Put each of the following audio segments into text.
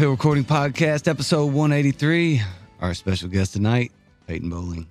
Hill Recording Podcast, episode 183. Our special guest tonight, Peyton Boling.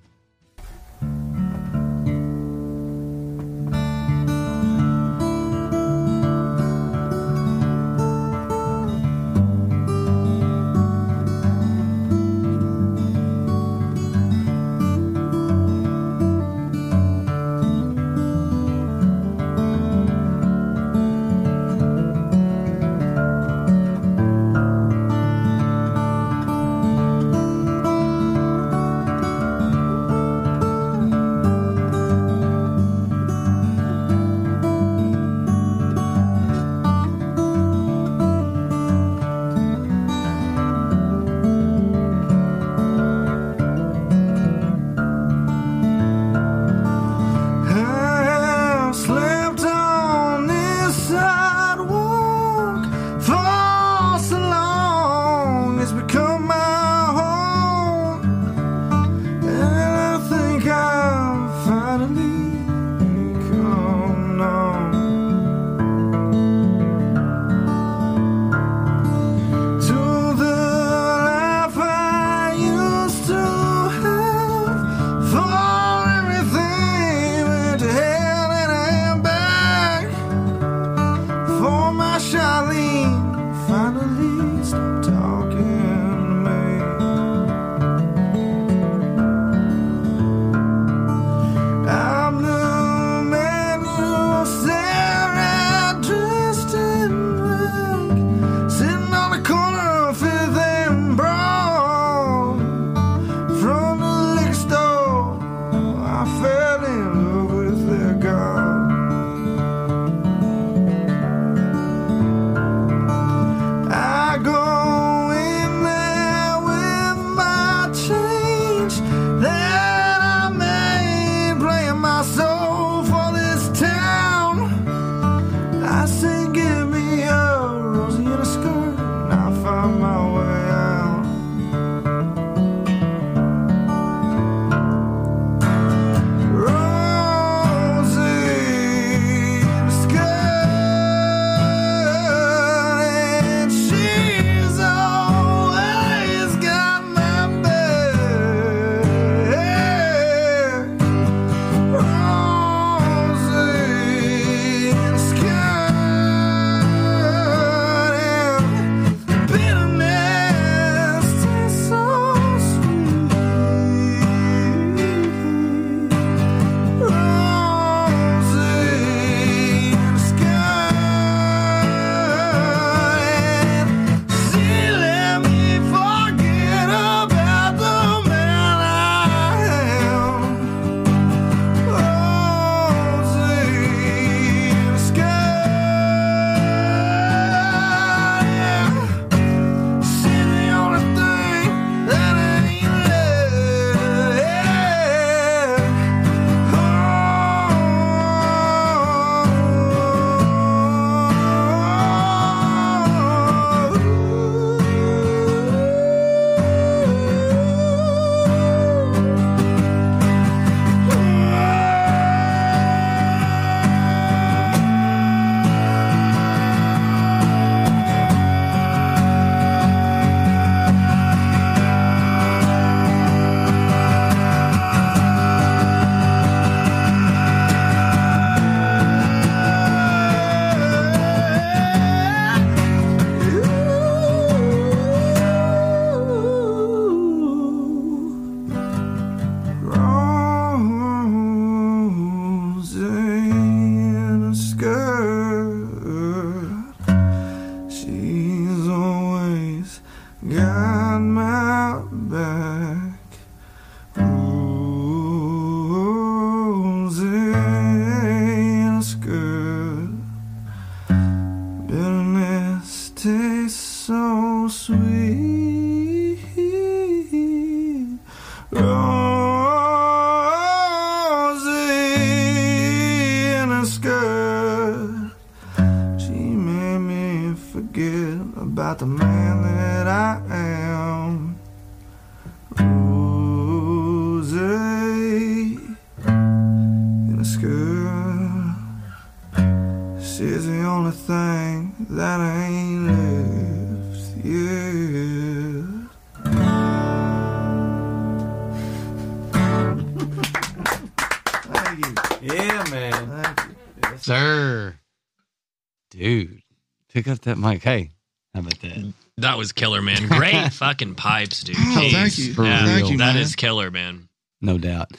Pick up that mic. Hey, how about that? That was killer, man. Great fucking pipes, dude. Oh, Jeez. thank you. For Yeah, real. Thank you, That man. is killer, man. No doubt.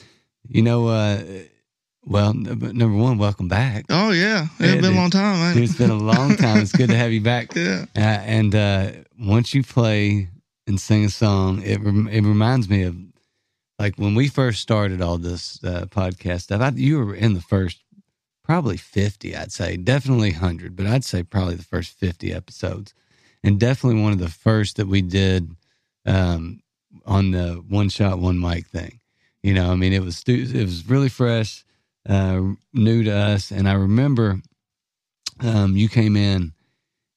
You know, uh, well, number one, welcome back. Oh yeah, it's Yeah, been dude. a long time, man. Dude, it's been a long time. It's good to have you back. Yeah, Uh, and uh, once you play and sing a song, it rem- it reminds me of like when we first started all this uh, podcast stuff. I, you were in the first probably fifty, I'd say, definitely hundred, but I'd say probably the first fifty episodes, and definitely one of the first that we did um, on the one shot one mic thing. You know, I mean, it was it was really fresh, uh, new to us, and I remember um, you came in.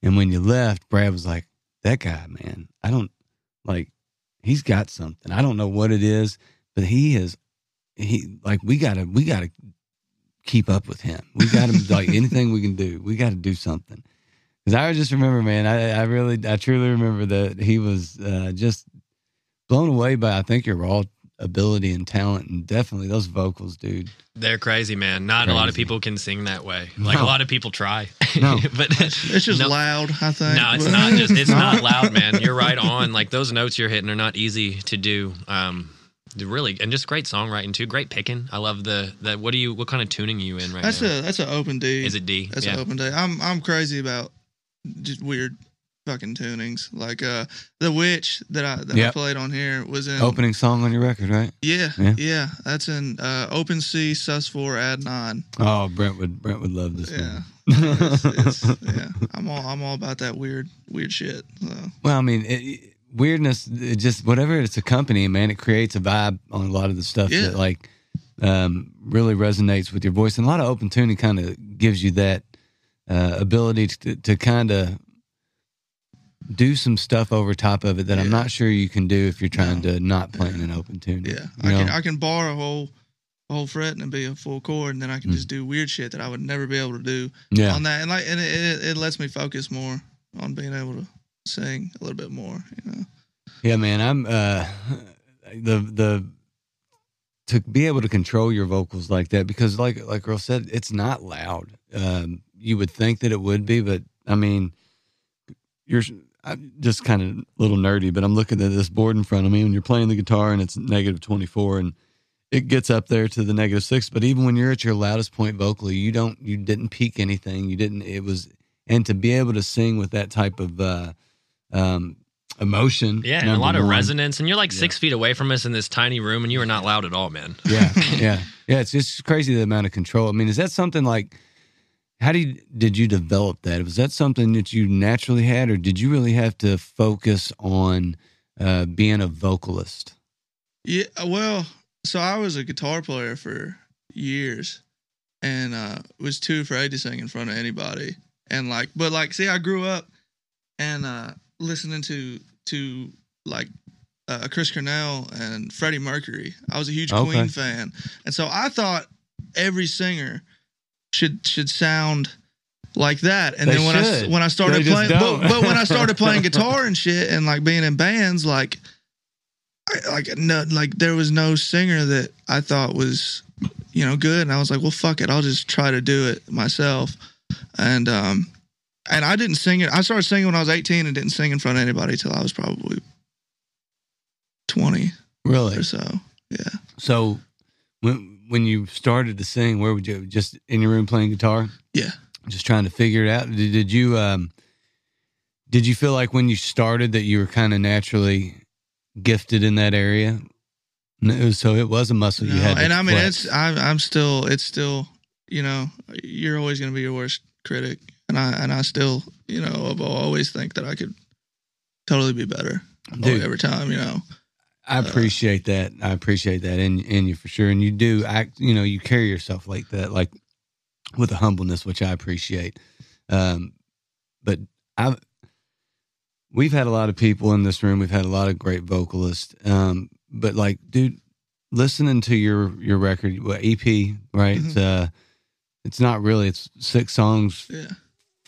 And when you left, Brad was like, that guy, man, I don't like, he's got something. I don't know what it is, but he is, he, like, we gotta, we gotta keep up with him. We gotta, like, anything we can do, we gotta do something. Cause I just remember, man, I, I really, I truly remember that he was uh, just blown away by, I think, your raw ability and talent and definitely those vocals, dude. They're crazy, man. Not a lot of people can sing that way. Like No. a lot of people try. No. but it's just no, loud. I think. No, it's not just it's not loud, man. You're right on. Like those notes you're hitting are not easy to do. Um really and just great songwriting too. Great picking. I love the the what do you what kind of tuning are you in right That's now? That's a that's an open D. Is it D? That's yeah. an open D. I'm I'm crazy about just weird fucking tunings. Like uh the witch that I that I played on here was in Opening song on your record, right? Yeah, Yeah. yeah, That's in uh open C sus four add nine. Oh, Brent would, Brent would love this Yeah. one. It's, it's, yeah. I'm all I'm all about that weird weird shit. So Well, I mean, it, it- weirdness, it just whatever it's accompanying, man, it creates a vibe on a lot of the stuff Yeah. that like um, really resonates with your voice. And a lot of open tuning kind of gives you that uh, ability to, to kind of do some stuff over top of it that I'm not sure you can do if you're trying No. to not play in an open tuning. yeah. I know? can I can bar a whole a whole fret and be a full chord and then I can just do weird shit that I would never be able to do yeah. on that and like and it, it, it lets me focus more on being able to sing a little bit more, you know. Yeah, man, I'm uh the the to be able to control your vocals like that because like like Earl said, it's not loud. Um you would think that it would be, but I mean you're I'm just kind of a little nerdy, but I'm looking at this board in front of me when you're playing the guitar and it's negative 24 and it gets up there to the negative 6, but even when you're at your loudest point vocally, you don't you didn't peak anything. You didn't it was and to be able to sing with that type of uh um emotion. Yeah, and a lot of one. resonance. And you're like Yeah. six feet away from us in this tiny room, and you are not loud at all, man. yeah, yeah, yeah. It's just crazy the amount of control. I mean, is that something like? How do you, did you develop that? Was that something that you naturally had, or did you really have to focus on uh, being a vocalist? Yeah, well, so I was a guitar player for years and uh was too afraid to sing in front of anybody. And like but like see I grew up and uh listening to to like uh, Chris Cornell and Freddie Mercury. I was a huge Okay. Queen fan. And so I thought every singer should should sound like that. And They then when I when I started They playing but, but when I started playing guitar and shit and like being in bands like I, like no like there was no singer that I thought was you know good and I was like well fuck it I'll just try to do it myself and um and I didn't sing it I started singing when I was 18 and didn't sing in front of anybody till I was probably 20 Really? or so yeah So when when you started to sing, where would you just in your room playing guitar? Yeah. Just trying to figure it out. Did, did you um did you feel like when you started that you were kind of naturally gifted in that area? No, so it was a muscle you No, had. To and I mean flex. it's I'm I'm still it's still you know you're always going to be your worst critic and I and I still you know I've always think that I could totally be better Dude. every time you know I appreciate that. I appreciate that in in you for sure. And you do act, you know, you carry yourself like that, like with a humbleness, which I appreciate. Um, but I've we've had a lot of people in this room. We've had a lot of great vocalists. Um, but like, dude, listening to your your record, well, EP, right? Mhm. Uh, it's not really. It's six songs, yeah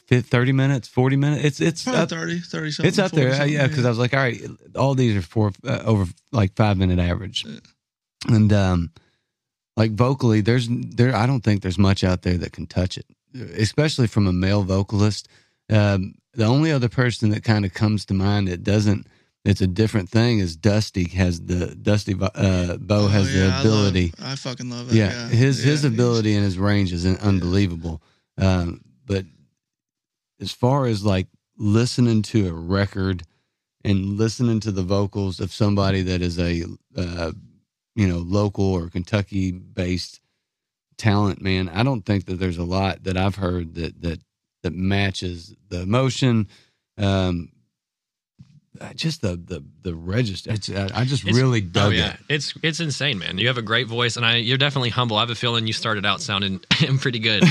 fif- thirty minutes, forty minutes. It's it's probably up 30 30 something it's up there, uh, yeah. Because I was like, all right, all these are four uh, over like five minute average, Yeah. and um, like vocally, there's there. I don't think there's much out there that can touch it, especially from a male vocalist. Um, the only other person that kind of comes to mind that doesn't, it's a different thing is Dusty has the Dusty uh, Bo Oh, has yeah, the I ability. love- I, fucking love it. yeah, Yeah, his his ability and his range is un- unbelievable. Um, but as far as like listening to a record and listening to the vocals of somebody that is a uh, you know local or Kentucky based talent, man, I don't think that there's a lot that I've heard that that that matches the emotion. Um, just the the the register. It's, I, I just It's- really dug oh yeah, it. it's it's insane, man. You have a great voice, and I you're definitely humble. I have a feeling you started out sounding pretty good, uh,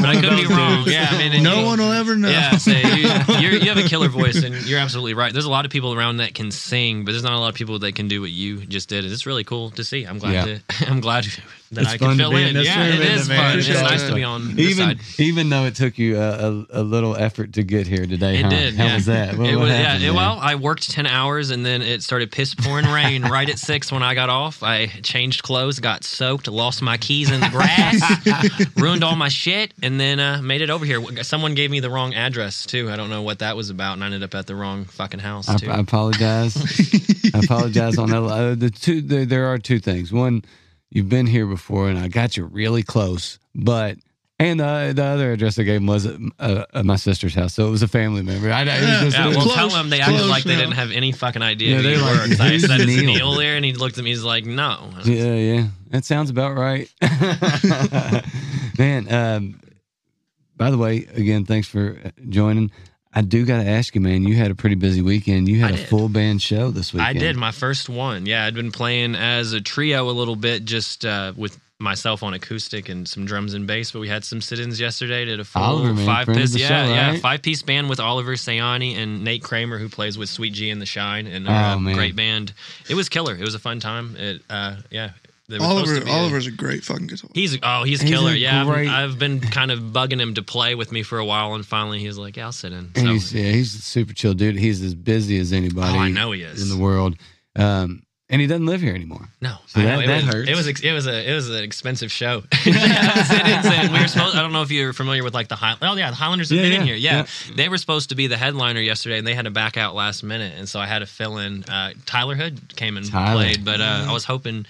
but I could be wrong. dudes. Yeah, I mean, No you- one will ever know. Yeah, so you, you're, you have a killer voice, and you're absolutely right. There's a lot of people around that can sing, but there's not a lot of people that can do what you just did. And it's really cool to see. I'm glad Yeah. to. I'm glad that It's I can to fill be in. in yeah, it is fun. It's nice to be on this even side. even though it took you a, a, a little effort to get here today, It huh? did. How yeah. was that? What, it was, yeah. it- well, I worked ten hours and then it started piss pouring rain right at six when I got off. I changed clothes, got soaked, lost my keys in the grass, ruined all my shit, and then uh, made it over here. Someone gave me the wrong address too. I don't know what that was about, and I ended up at the wrong fucking house I, too. I apologize. I apologize on that. Uh, the two, the, there are two things. One, you've been here before, and I got you really close, but. And the, the other address I gave him was at, uh, at my sister's house, so it was a family member. I, was Yeah, just, Yeah, well, Close, tell them they acted like they didn't have any fucking idea Yeah, who they're like, I "Who's said it's Neil?" Neil there, and he looked at me. He's like, "No." Yeah, yeah, that sounds about right, man. Um, by the way, again, thanks for uh, joining. I do got to ask you, man. You had a pretty busy weekend. You had I a full band show this weekend. I did my first one. Yeah, I'd been playing as a trio a little bit, just uh, with myself on acoustic and some drums and bass. But we had some sit-ins yesterday. Did a full Oliver, man, five friend of piece, yeah, show, yeah, right? five piece band with Oliver Sayani and Nate Kramer, who plays with Sweet G and the Shine, and Oh, uh, man. great band. It was killer. It was a fun time. It, uh, yeah. They were supposed Oliver, to be a- Oliver's a great fucking guitar. He's oh he's, He's killer a yeah I've, great- I've been kind of bugging him to play with me for a while and finally he was like yeah I'll sit in so he's, yeah, he's a super chill dude. He's as busy as anybody oh I know he is in the world. Um, and he doesn't live here anymore. no So that- know, it that was, hurts. it was it was a it was an expensive show we were supposed I don't know if you're familiar with like the High oh yeah the Highlanders have Yeah, been in here yeah. they were supposed to be the headliner yesterday and they had to back out last minute and so I had to fill in uh, Tyler Hood came and Tyler. played but uh, I was hoping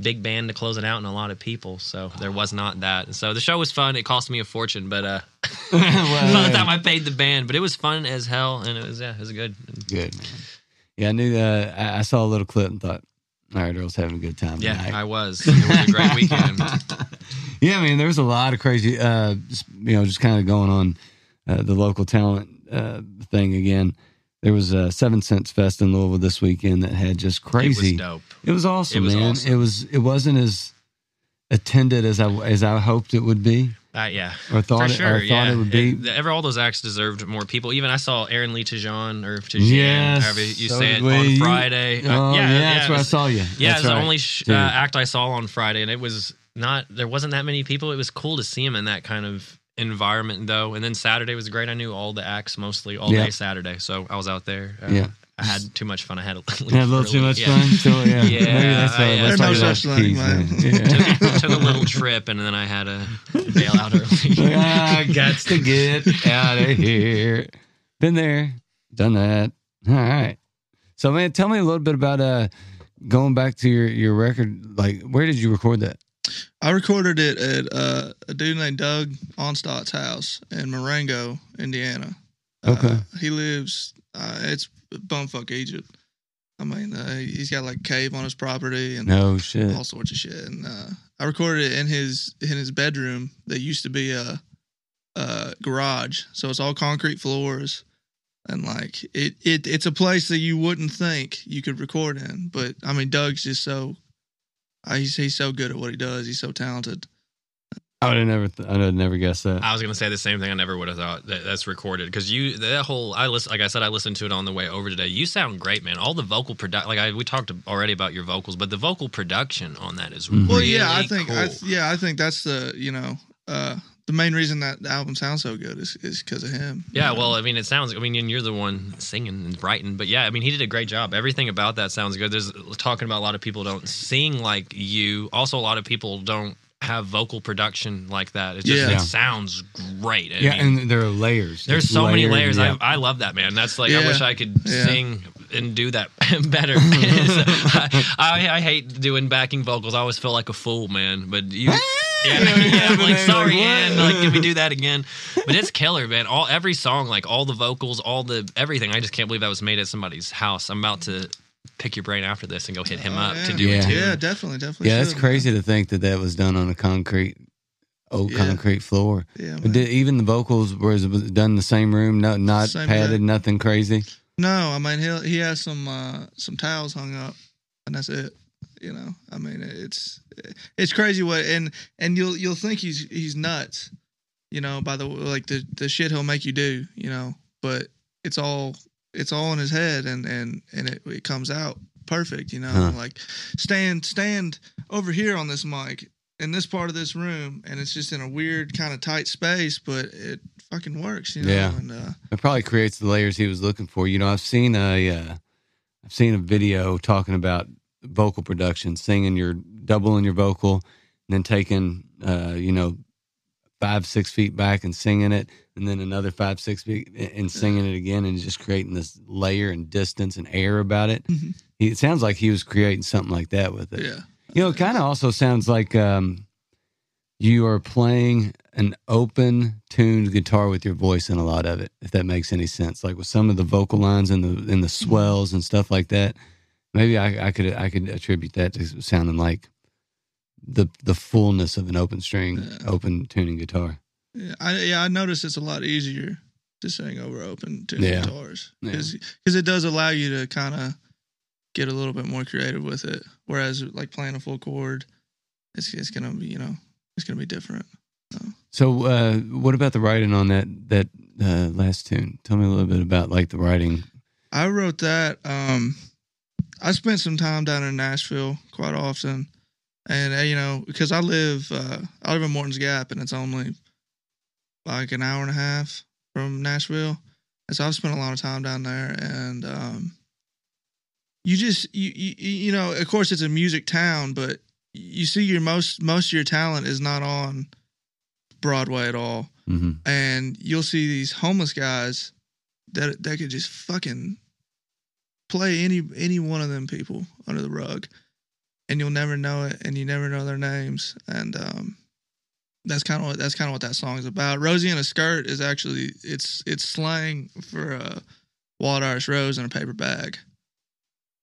big band to close it out and a lot of people so there was not that so the show was fun it cost me a fortune but uh by the time I paid the band, but it was fun as hell, and it was yeah, it was good. Good man. Yeah, I knew. that. I, I saw a little clip and thought, all right, Earl's having a good time Yeah, tonight. I was. It was a great weekend. yeah, I mean, there was a lot of crazy, uh, you know, just kind of going on uh, the local talent uh, thing again. There was a Seven Cents Fest in Louisville this weekend that had just It crazy. was dope. It was awesome, It was man. awesome. It was. It wasn't as attended as I as I hoped it would be Uh, yeah, or thought for it, sure. or thought yeah, it would be. It- ever all those acts deserved more people. Even I saw Aaron Lee Tasjan or Tajan, Yes, however you so say it, on You- Friday. Uh, oh yeah, that's it where I saw you. Yeah, That's it's the right. only sh- uh, act I saw on Friday, and it was not. There wasn't that many people. It was cool to see him in that kind of environment, though. And then Saturday was great. I knew all the acts mostly all Yeah. day Saturday, so I was out there. Uh, Yeah. I had too much fun. I had to leave Yeah, a little early. too much Yeah. fun. So, yeah, Yeah, Maybe that's I- what- let's There's no such thing, keys, man. Yeah. took, took a little trip and then I had to bail out early. I got to get out of here. Been there, done that. All right. So, man, tell me a little bit about uh going back to your your record. Like, where did you record that? I recorded it at uh, a dude named Doug Onstott's house in Marengo, Indiana. Okay. Uh, he lives. Uh, it's bumfuck Egypt. I mean, uh, he's got like a cave on his property and No shit. all sorts of shit. And uh, I recorded it in his in his bedroom that used to be a, a garage, so it's all concrete floors, and like it, it it's a place that you wouldn't think you could record in. But I mean, Doug's just so uh, he's he's so good at what he does. He's so talented. I would have never. Th- I would have never guessed that. I was gonna say the same thing. I never would have thought that that's recorded because you that whole I listen like I said I listened to it on the way over today. You sound great, man. All the vocal production like I we talked already about your vocals, but the vocal production on that is Mhm. really Well, yeah, I think I, cool. yeah, I think that's the you know uh, the main reason that the album sounds so good is is because of him. Yeah, You know? well, I mean, it sounds. I mean, and you're the one singing and writing, but yeah, I mean, he did a great job. Everything about that sounds good. There's talking about a lot of people don't sing like you. Also, a lot of people don't have vocal production like that. It just Yeah. it sounds great. I yeah, mean, and there are layers. there's Just so many layers. yeah. I, I love that man. That's like I wish I could Yeah. sing and do that better. I, I, I hate doing backing vocals. I always feel like a fool, man. But you. Yeah, yeah, I'm like sorry, Like, Ann. what? Like, can we do that again? But it's killer, man. All every song, like all the vocals, all the everything. I just can't believe that was made at somebody's house. I'm about to pick your brain after this and go hit him Oh, up to do Yeah. it too. yeah, definitely, definitely. yeah, it's should, crazy to think that that was done on a concrete, old Yeah. concrete floor. Yeah, But did, even the vocals was was done in the same room, no, not Same padded, room. nothing crazy. No, I mean he he has some uh, some towels hung up, and that's it. You know, I mean it's it's crazy what and and you'll you'll think he's he's nuts, you know, by the like the the shit he'll make you do, you know, but it's all it's all in his head and and and it, it comes out perfect, you know, Huh. like stand stand over here on this mic in this part of this room and it's just in a weird kind of tight space, but it fucking works, you know, Yeah. and uh, It probably creates the layers he was looking for. You know, I've seen a, uh, I've seen a video talking about vocal production, singing your doubling your vocal, and then taking, uh, you know, five six feet back and singing it, and then another five six feet and singing it again, and just creating this layer and distance and air about it. Mhm. He, it sounds like he was creating something like that with it. yeah. You know, it kind of also sounds like um, you are playing an open tuned guitar with your voice in a lot of it, if that makes any sense. Like with some of the vocal lines and the and the swells and stuff like that. Maybe I, I could I could attribute that to sounding like the the fullness of an open string, Yeah. open tuning guitar. Yeah, I yeah, I noticed it's a lot easier to sing over open tune Yeah. guitars Yeah. because it does allow you to kind of get a little bit more creative with it. Whereas like playing a full chord, it's it's gonna be you know it's gonna be different. So, uh, what about the writing on that that uh, last tune? Tell me a little bit about like the writing. I wrote that. Um, I spent some time down in Nashville quite often, and uh, you know because I live uh, I live in Mortons Gap, and it's only like an hour and a half from Nashville, and so I've spent a lot of time down there, and um, you just you, you you know of course it's a music town, but you see your most most of your talent is not on Broadway at all. Hmm and you'll see these homeless guys that that could just fucking play any any one of them people under the rug. And you'll never know it and you never know their names. And um that's kind of what that's kind of what that song is about. Rosie in a skirt is actually it's it's slang for a wild irish rose in a paper bag.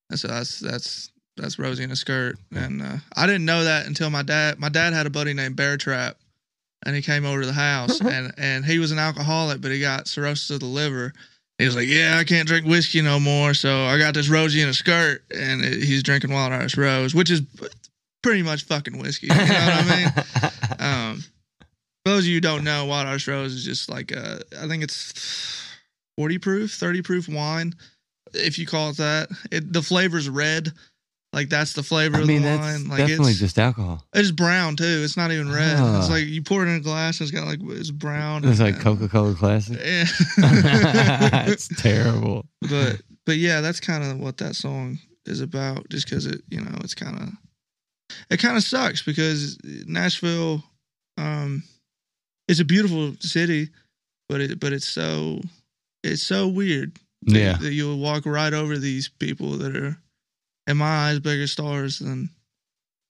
And so that's that's that's rosie in a skirt. And uh, i didn't know that until my dad my dad had a buddy named bear trap and he came over to the house and and he was an alcoholic but he got cirrhosis of the liver. He was like yeah i can't drink whiskey no more so i got this rosie in a skirt and it, he's drinking wild irish rose which is pretty much fucking whiskey you know what i mean um for those of you who don't know wild irish rose is just like uh i think it's 40 proof 30 proof wine if you call it that it, the flavor's red like that's the flavor I of the wine like definitely it's, just alcohol. it's brown too. It's not even red. Ah. It's like you pour it in a glass and it's got like it's brown. It's like Coca Cola Classic. Yeah. it's terrible. but but yeah, that's kind of what that song is about. Just because it you know it's kind of it kind of sucks because Nashville, um, it's a beautiful city, but it but it's so it's so weird. that- Yeah. that you'll walk right over these people that are, in my eyes, bigger stars than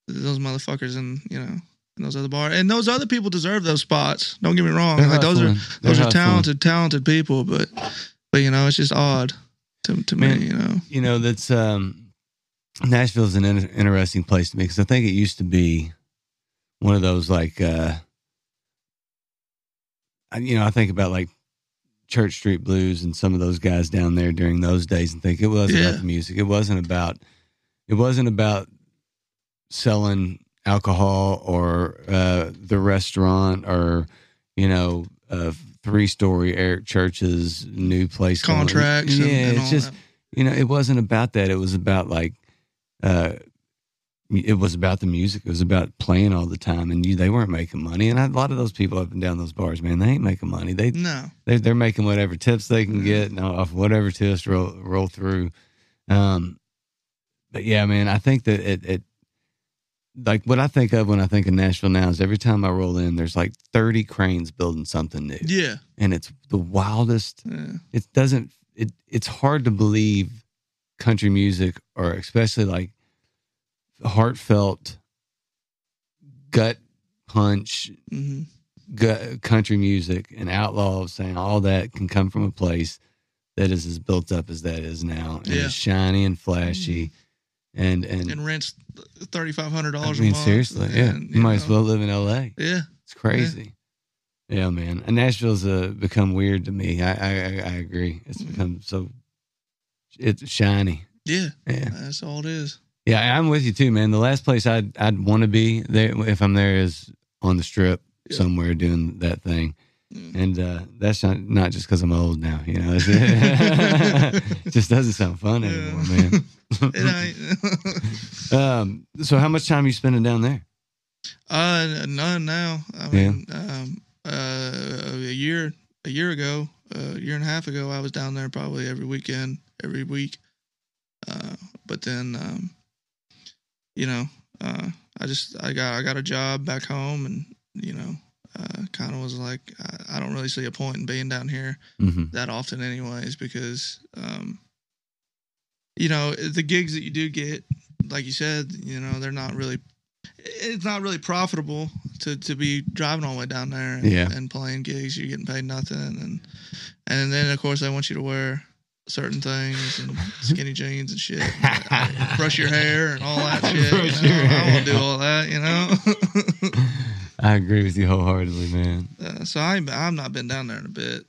those motherfuckers and you know in those other bars. And those other people deserve those spots. Don't get me wrong. They're like those are hustling. They're those are talented, talented people, but but you know, it's just odd to to Man. me, you know. You know, that's um, Nashville's an in- interesting place to me because I think it used to be one of those like, uh, you know, I think about like Church Street Blues and some of those guys down there during those days and think it was Yeah. about the music. It wasn't about, it wasn't about selling alcohol or uh, the restaurant or, you know, uh, three story Eric Church's new place. going- Contracts and, Yeah, and it's all just, that. you know, it wasn't about that. It was about like, uh, it was about the music. It was about playing all the time, and you they weren't making money. And I, a lot of those people up and down those bars, man, they ain't making money. They No. they they're making whatever tips they can get and off whatever tips roll roll through. Um, but yeah, man, I think that it, it like what I think of when I think of Nashville now is every time I roll in, there's like 30 cranes building something new, Yeah. and it's the wildest. Yeah. It doesn't. It it's hard to believe country music or especially like heartfelt gut punch hmm gu- country music and outlaw saying all that can come from a place that is as built up as that is now and Yeah. it's shiny and flashy and and, And rents thirty five hundred dollars I mean a month. seriously yeah. and, you might as well live in LA Yeah. it's crazy. Yeah, man. And Nashville's uh, become weird to me. I I, I agree. It's Mhm. become so it's shiny Yeah. yeah That's all it is. yeah I'm with you too man the last place I'd I'd want to be there if I'm there is on the strip Yeah. somewhere doing that thing Mm. And uh, that's not not just because I'm old now, you know. It just doesn't sound fun anymore, man. It ain't. um, so, how much time are you spending down there? uh, none now. I mean, um, uh, a year, a year ago, a year and a half ago, I was down there probably every weekend, every week. Uh, but then, um, you know, uh, I just I got I got a job back home, and you know, uh, kind of was like I, I don't really see a point in being down here hmm that often anyways because um you know the gigs that you do get like you said you know they're not really it's not really profitable to to be driving all the way down there and, Yeah. and playing gigs you're getting paid nothing and and then of course they want you to wear certain things and skinny jeans and shit brush your hair and all that shit Brush you know? your i hair. don't want to do all that you know I agree with you wholeheartedly, man. uh, so I, i've not been down there in a bit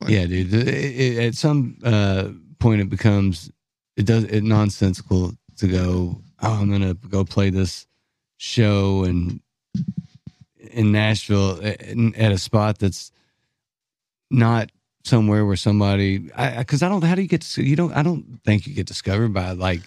Like- yeah, dude. It, it, at some uh, point, it becomes it does it nonsensical to go. Oh, I'm gonna go play this show and in Nashville at, at a spot that's not somewhere where somebody. I because I, don't. How do you get? To, you don't. I don't think you get discovered by like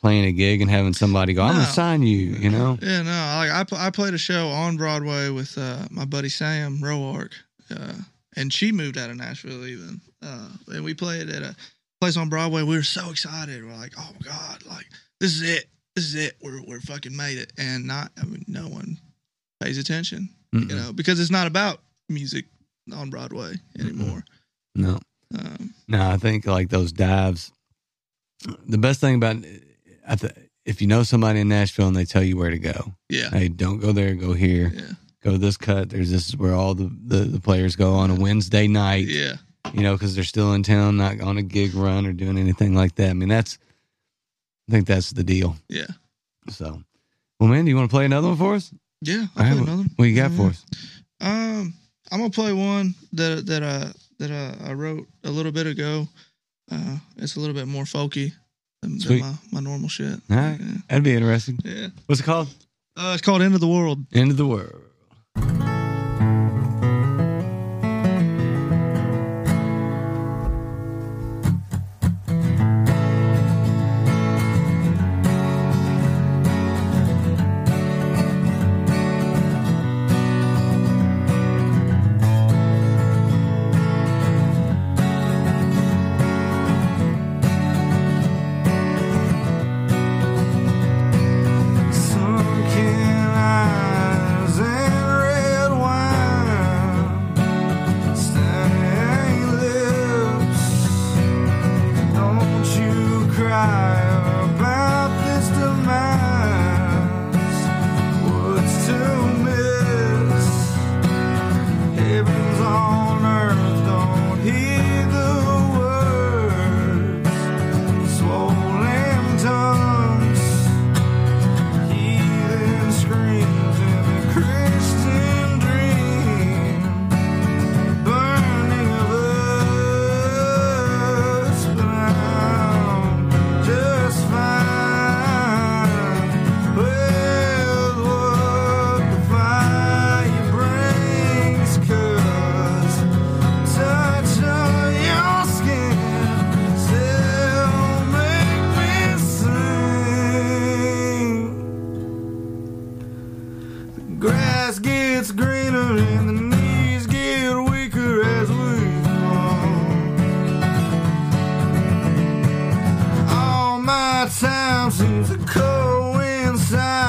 playing a gig and having somebody go. I'm No. gonna sign you. You know. Yeah, no, like I pl- I played a show on Broadway with uh, my buddy Sam Roark, uh, and she moved out of Nashville even, uh, and we played at a place on Broadway. We were so excited. We're like, oh my god, like this is it, this is it. We're we're fucking made it, and not I mean no one pays attention, Mm-mm. you know, because it's not about music on Broadway anymore. No. Um, No, I think like those dives. The best thing about I th- if you know somebody in Nashville and they tell you where to go, yeah, hey, don't go there, go here, yeah, go this cut. There's this is where all the, the, the players go on a Wednesday night, yeah. you know, because they're still in town, not on a gig run or doing anything like that. I mean, that's I think that's the deal. Yeah. So, well, man, do you want to play another one for us? Yeah, I'll right, another. What you got Yeah. for us? Um, I'm gonna play one that that uh that uh, I wrote a little bit ago. Uh, it's a little bit more folky than, than Sweet. my, my normal shit. All right, that'd be interesting. Yeah. yeah. What's it called? Uh, it's called End of the World. End of the world. Time seems to coincide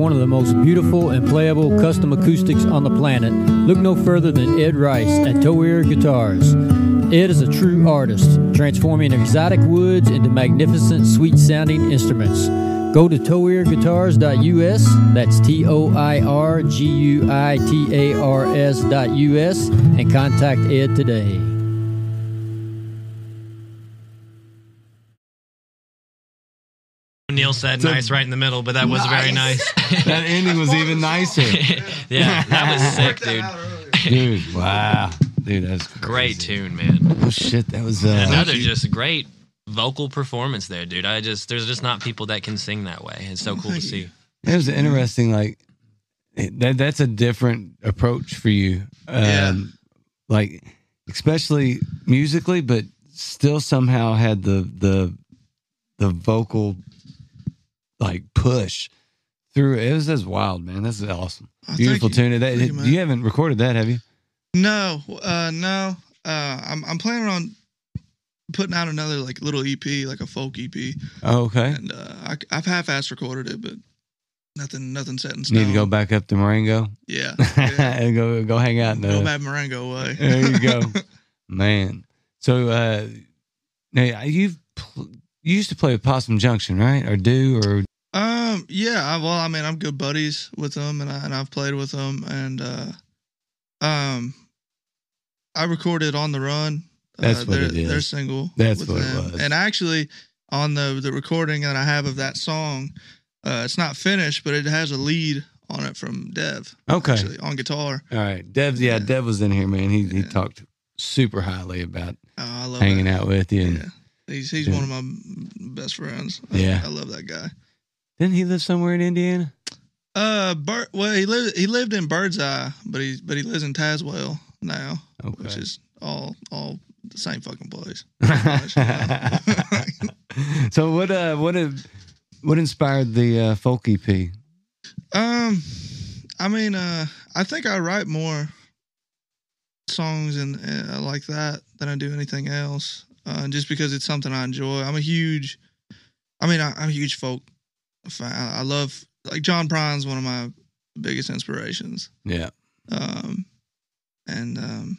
one of the most beautiful and playable custom acoustics on the planet, look no further than Ed Rice at Toir Guitars. Ed is a true artist, transforming exotic woods into magnificent, sweet sounding instruments. Go to toirguitars.us, that's T O I R G U I T A R S.us, and contact Ed today. Neil said nice right in the middle, but that was very nice. That ending was even nicer. yeah, that was sick, dude. Dude, wow. Dude, that's Great tune, man. Oh shit, that was uh Another just great vocal performance there, dude. I just there's just not people that can sing that way. It's so cool to see. It was interesting. Like that. That's a different approach for you. Um, Yeah. Like especially musically, but still somehow had the the the vocal like push through. It was just wild, man. This is awesome. Beautiful you. tune. That you, you haven't recorded that, have you? No, uh, no. Uh, I'm I'm planning on putting out another like little EP, like a folk EP, Oh, okay. and uh, I, I've half-ass recorded it, but nothing nothing set in stone. Need to go back up to Marengo Yeah, yeah. and go go hang out in go the bad Marengo way. There you go, man. So, uh, now you've pl- you used to play with Possum Junction, right? Or do or Um, yeah. I, well, I mean, I'm good buddies with them, and I and I've played with them, and uh, um, I recorded on the run. That's uh, what their, it is. Their single. That's what it was. And actually, on the the recording that I have of that song, uh, it's not finished, but it has a lead on it from Dev. Okay. Actually, on guitar. all right? Dev, yeah, Yeah. Dev was in here, man. He he talked super highly about Oh, hanging that. out with you. And Yeah. He's he's Yeah. one of my best friends. I- Yeah. I love that guy. Didn't he live somewhere in Indiana? Uh, Bir- well, he lived he lived in Birdseye, but he but he lives in Taswell now, Okay. which is all all the same fucking place. so what uh what what inspired the uh, folk EP? Um, I mean, uh, I think I write more songs and uh, like that than I do anything else. Uh, just because it's something I enjoy. I'm a huge, I mean, I, I'm a huge folk. I I love like John Prine's one of my biggest inspirations. Yeah, um, and um,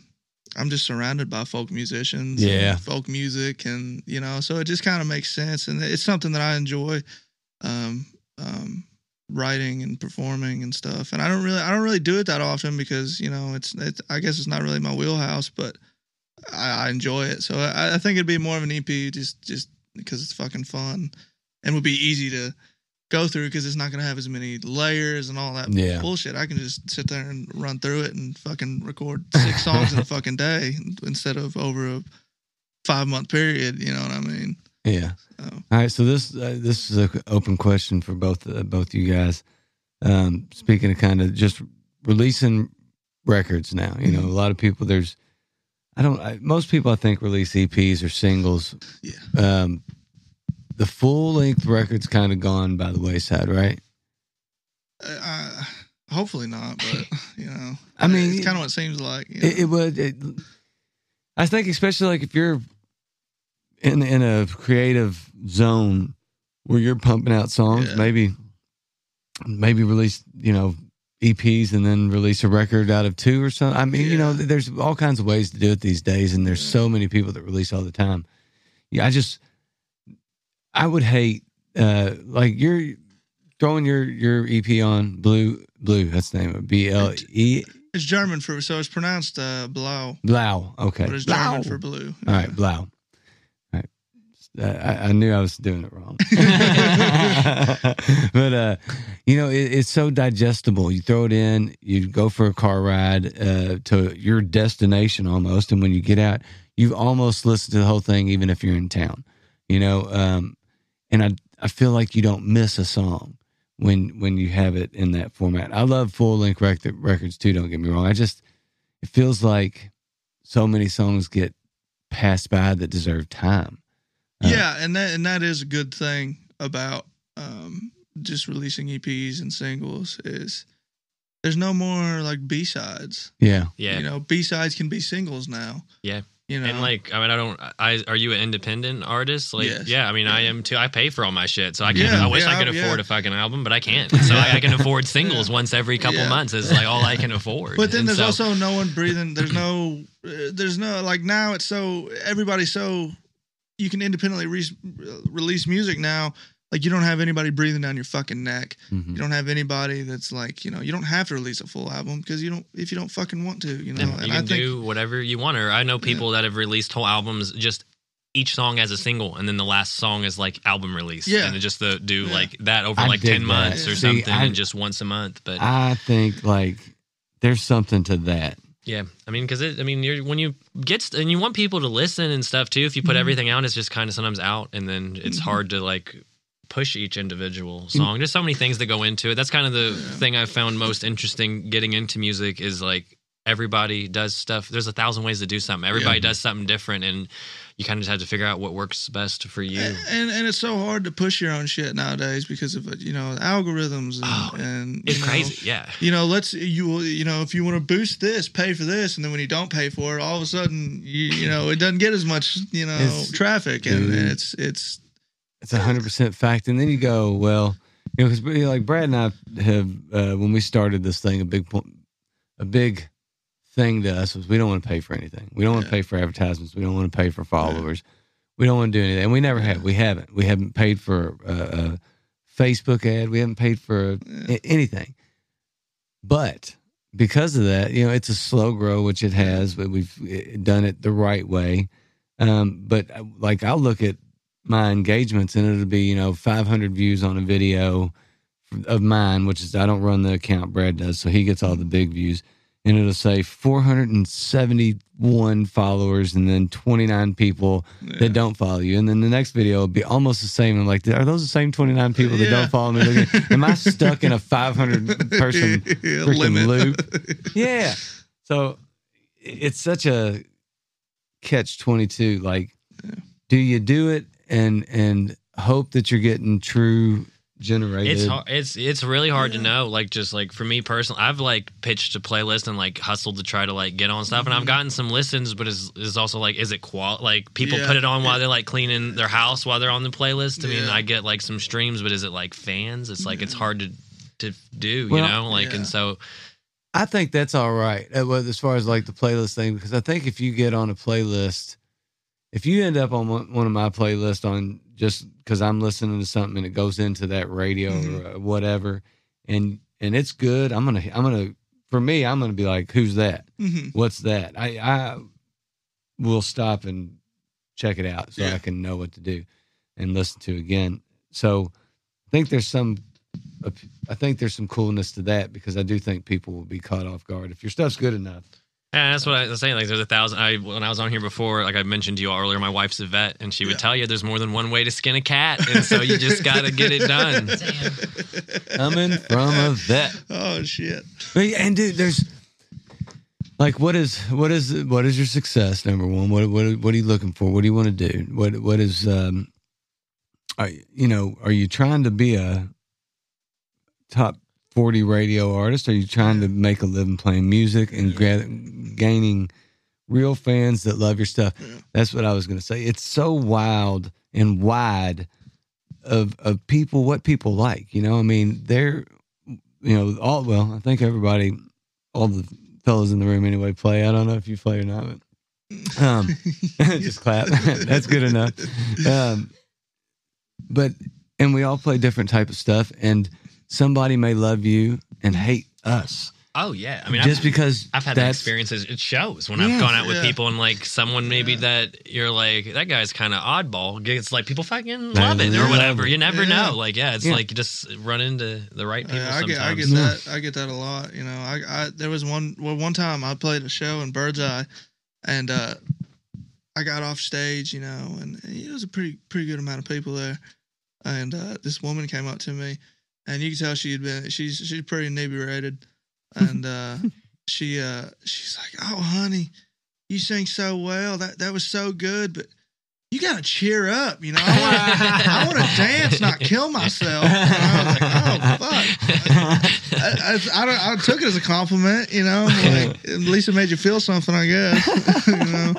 I'm just surrounded by folk musicians, Yeah. and folk music, and you know, so it just kind of makes sense, and it's something that I enjoy, um, um, writing and performing and stuff. And I don't really, I don't really do it that often because you know, it's, it's I guess it's not really my wheelhouse, but I, I enjoy it. So I, I think it'd be more of an EP, just just because it's fucking fun, and would be easy to go through because it's not gonna have as many layers and all that Yeah. bullshit. I can just sit there and run through it and fucking record six songs in a fucking day instead of over a five month period. You know what I mean? yeah. So, All right, so this uh, this is an open question for both uh, both you guys. Um, speaking of kind of just releasing records now, you know, a lot of people there's, I don't, I, most people I think release EPs or singles. Yeah. Um, the full length record's kind of gone by the wayside, right? uh, hopefully not, but you know, I mean, it's kind of what it seems like. you know? It, it would. It, I think, especially like if you're in in a creative zone where you're pumping out songs, Yeah. maybe maybe release you know EPs and then release a record out of two or something. I mean, you know, there's all kinds of ways to do it these days, and there's Yeah. so many people that release all the time. Yeah, I just I would hate uh like you're throwing your your EP on blue blue. That's the name of B L E it's German for so it's pronounced uh, blau, Blau. Okay, but it's Blau. German for blue. All right, Blau. All right. Uh, I, I knew I was doing it wrong. but, uh, you know, it, it's so digestible. You throw it in, you go for a car ride uh, to your destination almost. And when you get out, you've almost listened to the whole thing, even if you're in town, you know. Um, and I, I feel like you don't miss a song when when you have it in that format. I love full length record, records too. Don't get me wrong. I just it feels like so many songs get passed by that deserve time. Uh, yeah, and that and that is a good thing about um, just releasing EPs and singles is there's no more like B sides. Yeah, Yeah. You know, B sides can be singles now. Yeah. You know, And like, I mean, I don't. I are you an independent artist? Like, Yes. yeah. I mean, I am too. I pay for all my shit, so I can. Yeah, I wish yeah, I could yeah. afford a fucking album, but I can't. So I, I can afford singles Yeah. once every couple Yeah. months. Is like all I can afford. But then And there's so- also no one breathing. There's no, uh, there's no like now it's so everybody's so you can independently re- release music now. Like you don't have anybody breathing down your fucking neck. Mhm. You don't have anybody that's like you know you don't have to release a full album because you don't if you don't fucking want to. You know, And and, you I think do whatever you want. Or I know people that have released whole albums just each song as a single, and then the last song is like album release. Yeah. and just the do Yeah. like that over I like ten that. months or See, something, I- and just once a month. But I think like there's something to that. Yeah, I mean, because I mean, you're when you get st- and you want people to listen and stuff too. If you put Mhm. everything out, it's just kind of sometimes out, and then it's Mhm. hard to like push each individual mm. song. There's so many things that go into it. That's kind of the Yeah. thing I found most interesting getting into music is like everybody does stuff. There's a thousand ways to do something. Everybody Yeah. does something different, and you kind of just have to figure out what works best for you. And, and and it's so hard to push your own shit nowadays because of you know algorithms and, Oh, and It's know, crazy, yeah. you know, let's you you know if you want to boost this, pay for this, and then when you don't pay for it, all of a sudden you you know it doesn't get as much you know It's- traffic, and, and it's it's It's a hundred percent fact. And then you go, well, you know, because like Brad and I have uh, when we started this thing, a big point, a big thing to us was we don't want to pay for anything. We don't want to pay for advertisements. We don't want to pay for followers. We don't want to do anything. And we never have. We haven't. We haven't paid for a, a Facebook ad. We haven't paid for a- anything. But because of that, you know, it's a slow grow, which it has, but we've eh, done it the right way. Um, but uh, like I'll look at my engagements and it'll be, you know, 500 views on a video of mine, which is I don't run the account, Brad does, so he gets all the big views. And it'll say 471 followers and then 29 people yeah. that don't follow you. And then the next video will be almost the same. I'm like, are those the same 29 people that Yeah. don't follow me? Am I stuck in a 500 person freaking loop? yeah. So it's such a catch 22. Like, Yeah. do you do it and and hope that you're getting true generated? It's hard, it's it's really hard Yeah. to know. Like just like for me personally, I've like pitched a playlist and like hustled to try to like get on stuff, and I've Mhm. gotten some listens. But is is also like, is it qual? Like people Yeah. put it on while they're like cleaning their house while they're on the playlist. I mean, I get like some streams, but is it like fans? It's like it's hard to to do, Well, you know. Like yeah. and so I think that's all right. uh, As far as like the playlist thing, because I think if you get on a playlist, if you end up on one of my playlists on just because I'm listening to something and it goes into that radio Mhm. or uh, whatever, and and it's good, I'm gonna I'm gonna for me I'm gonna be like, who's that? Mhm. What's that? I I will stop and check it out so Yeah. I can know what to do and listen to again. So I think there's some I think there's some coolness to that because I do think people will be caught off guard if your stuff's good enough. Yeah, that's what I was saying. Like, there's a thousand. I when I was on here before, like I mentioned to you earlier, my wife's a vet, and she would Yeah. tell you there's more than one way to skin a cat, and so you just got to get it done. Coming from a vet. Oh shit. And dude, there's like what is what is what is your success number one? What what what are you looking for? What do you want to do? What what is um are you know, are you trying to be a top 40 radio artist? Are you trying to make a living playing music and gra- gaining real fans that love your stuff? That's what I was going to say. It's so wild and wide of of people what people like, you know? I mean, they're you know, all well, I think everybody all the fellas in the room anyway play. I don't know if you play or not, but um just clap. That's good enough. Um but and we all play different type of stuff and somebody may love you and hate us Oh yeah, I mean, just I've, because I've had that experiences. It shows when Yeah. I've gone out with Yeah. people and like someone maybe Yeah. that you're like that guy's kind of oddball. It's like people fucking They love it or whatever. You never Yeah. know. Like yeah, it's Yeah. like you just run into the right people. Yeah, I get, I get Yeah. that. I get that a lot. You know, I, I there was one, well, one time I played a show in Birdseye, and uh, I got off stage, you know, and it was a pretty, pretty good amount of people there, and uh, this woman came up to me, and you can tell she had been, she's, she's pretty inebriated, and uh, she, uh, she's like, "Oh, honey, you sing so well. That that was so good, but." You gotta cheer up, you know. I want to, I want to dance, not kill myself. And I was like, oh fuck. I, I, I, don't, I took it as a compliment, you know. Like, at least it made you feel something, I guess. you know.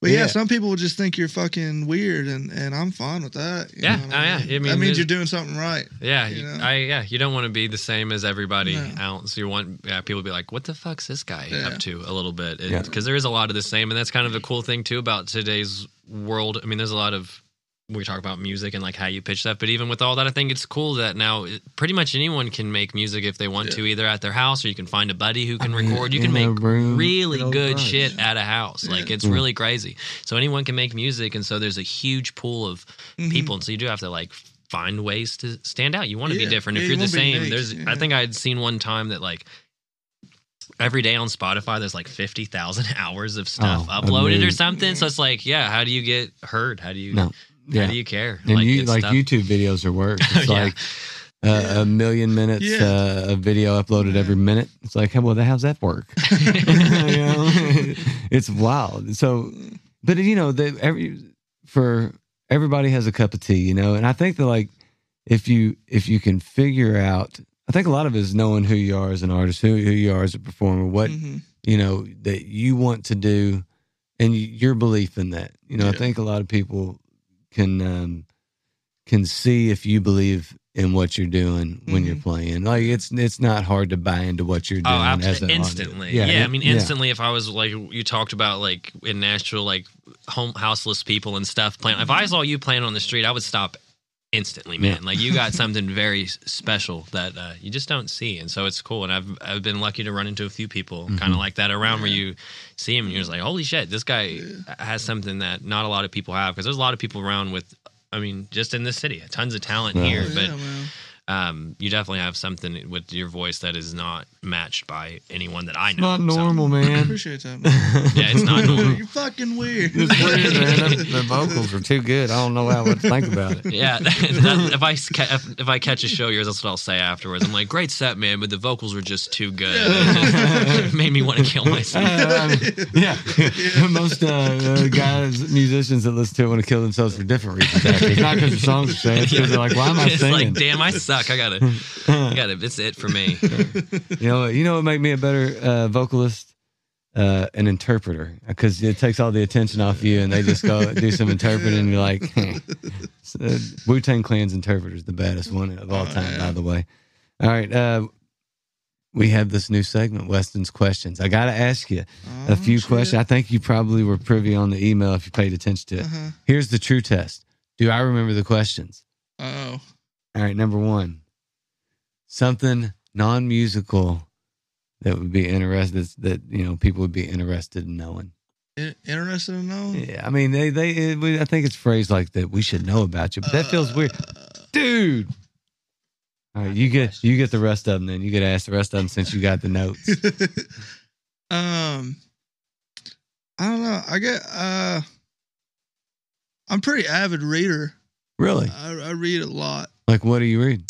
But yeah, Yeah. some people will just think you're fucking weird, and, and I'm fine with that. you Yeah, know what oh, yeah. I that mean, means you're doing something right. Yeah, you you know? I yeah, you don't want to be the same as everybody No. else. You want yeah, people to be like, "What the fuck's this guy Yeah. up to?" A little bit because Yeah. there is a lot of the same, and that's kind of the cool thing too about today's world. I mean, there's a lot of we talk about music and like how you pitch stuff, but even with all that, I think it's cool that now pretty much anyone can make music if they want to, either at their house or you can find a buddy who can I mean, record. You can make room, really good garage. shit at a house. Like it's Yeah. really crazy. So anyone can make music, and so there's a huge pool of Mhm. people, and so you do have to like find ways to stand out. You want to Yeah. be different. Yeah, if you you're the same, unique. there's. Yeah. I think I'd seen one time that like every day on Spotify, there's like fifty thousand hours of stuff Oh, uploaded or something. So it's like, yeah, how do you get heard? How do you? No. Yeah. How do you care? and you like stuff- YouTube videos are worse. It's Yeah. like uh, a million minutes Yeah. uh, of video uploaded every minute. It's like, how well, how's that work? It's wild. So, but you know, the, every for everybody has a cup of tea, you know, and I think that like if you if you can figure out, I think a lot of it is knowing who you are as an artist, who who you are as a performer, what Mhm. you know that you want to do and your belief in that you know i think a lot of people can um can see if you believe in what you're doing when you're Mhm. playing like it's it's not hard to buy into what you're doing Oh, absolutely. an Instantly. audience. Yeah, I mean, yeah. instantly, if I was like, you talked about like in Nashville, like home houseless people and stuff playing. If I saw you playing on the street, I would stop instantly, man. Yeah. Like you got something very special that uh, you just don't see. And so it's cool. And I've, I've been lucky to run into a few people Mm-hmm. kind of like that around where you see him and you're just like, holy shit, this guy has something that not a lot of people have. Because there's a lot of people around with, I mean, just in this city, tons of talent Yeah. here. Oh, but yeah, man. Um, you definitely have something with your voice that is not matched by anyone that I know. not So, normal I man appreciate that. Man. yeah, it's not normal. You're fucking weird. it's weird man the, the vocals are too good i don't know how to think about it Yeah, that- if I if, if I catch a show of yours, that's what I'll say afterwards. I'm like, great set, man, but the vocals were just too good. It made me want to kill myself. Uh, yeah, most uh, uh, guys, musicians that listen to it want to kill themselves for different reasons. Actually. It's not because the songs are saying; it's because they're like, "Why am I it's singing?" like, damn, I suck. I gotta, I gotta. It's it for me. You know, you know what make me a better uh, vocalist? Uh, an interpreter, because it takes all the attention off you, and they just go do some interpreting. And you're like, uh, Wu Tang Clan's interpreter is the baddest one of all Oh, time, yeah. by the way. All right, uh, we have this new segment, Weston's questions. I got to ask you a Oh, few shit. questions. I think you probably were privy on the email if you paid attention to it. Uh-huh. Here's the true test. Do I remember the questions? Oh, All right, number one, something non-musical that would be interested that you know people would be interested in knowing. Interested in knowing? Yeah, I mean they they it, we- I think it's phrased like that. We should know about you, but that feels weird, dude. All right, you get you get the rest of them. Then you get to ask the rest of them since you got the notes. um, I don't know. I get. Uh, I'm pretty avid reader. Really? I, I read a lot. Like what do you read?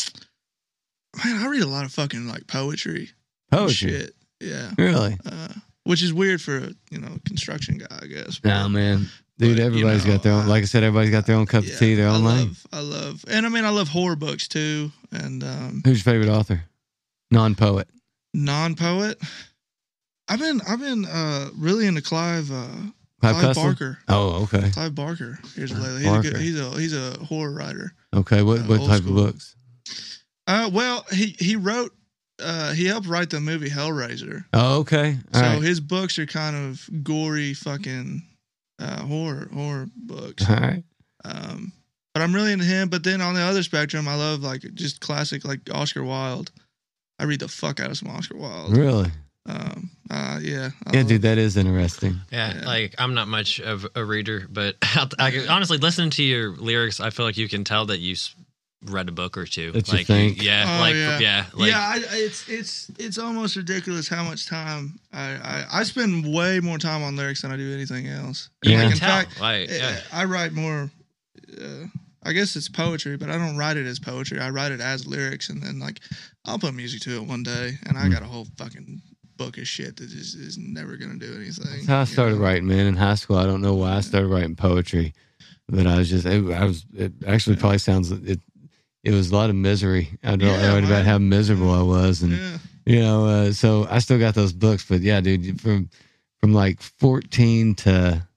Man, I read a lot of fucking like poetry. and Poetry. Shit. Yeah. Really? Uh, which is weird for a you know construction guy, I guess. No, man. Dude, But, you know, got their own. I- Like I said, everybody's got their own cup Yeah, of tea, their own lane. love, I love, and I mean, I love horror books too, and um, Who's your favorite author? Non-poet. non-poet. I've been, I've been uh, really into Clive, uh, Clive Clive Cussler? Barker. Oh, okay. Clive Barker. Here's lately. He's a, good, he's a he's a horror writer. Okay. What Uh, what type school. of books? Uh, well, he he wrote, uh, he helped write the movie Hellraiser. Oh, okay. All so right. his books are kind of gory, fucking uh, horror horror books. All right. Um, but I'm really into him. But then on the other spectrum, I love like just classic like Oscar Wilde. I read the fuck out of some Oscar Wilde. Really? Um, uh, yeah. I Yeah, dude, that is interesting. Yeah, Yeah. like I'm not much of a reader, but I, can- honestly, listening to your lyrics, I feel like you can tell that you s- read a book or two. That you like think? yeah, Oh, like yeah. yeah, like yeah, I, I- it's it's it's almost ridiculous how much time I, I I spend way more time on lyrics than I do anything else. you Yeah. can in tell. fact, like, yeah. eh, I write more. Uh, I guess it's poetry, but I don't write it as poetry. I write it as lyrics, and then like I'll put music to it one day, and I Hmm. got a whole fucking book of shit that just is never gonna do anything. That's how I started know? writing, man. In high school, I don't know why I started writing poetry, but I was just, it, I was, it actually probably sounds, it, it was a lot of misery. I wrote, Yeah, about how miserable I was. And, Yeah. you know, uh, so I still got those books, but yeah, dude, from, from like 14 to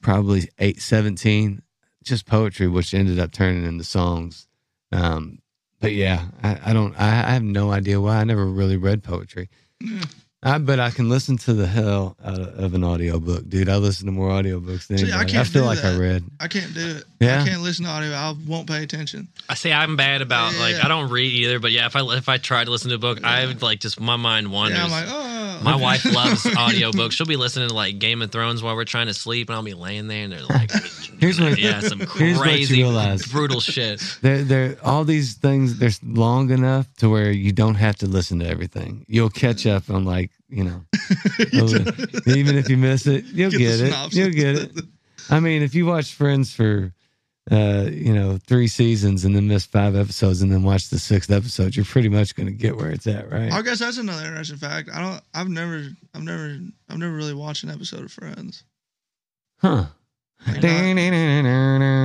probably eight, 17, just poetry, which ended up turning into songs. Um, but yeah, I, I don't, I, I have no idea why. I never really read poetry. Mm. I, bet I can listen to the hell out of, of an audiobook, dude. I listen to more audiobooks than See, I anybody. I, can't feel do like I read. I can't do it. Yeah. I can't listen to audio. I won't pay attention. I say I'm bad about like I don't read either, but yeah, if I if I try to listen to a book, I would like just my mind wanders. Yeah, I'm like, oh. my wife loves audiobooks. She'll be listening to like Game of Thrones while we're trying to sleep, and I'll be laying there, and they're like, Here's what- yeah, some here's what you crazy, realize. brutal shit. They're, they're, all these things, they're long enough to where you don't have to listen to everything. You'll catch up on like, you know, even if you miss it, you'll Get get, it. You'll get it. I mean, if you watch Friends for, uh, you know, three seasons and then miss five episodes and then watch the sixth episode, you're pretty much going to get where it's at, right? I guess that's another interesting fact. I don't. I've never. I've never. I've never really watched an episode of Friends. Huh. Like, not-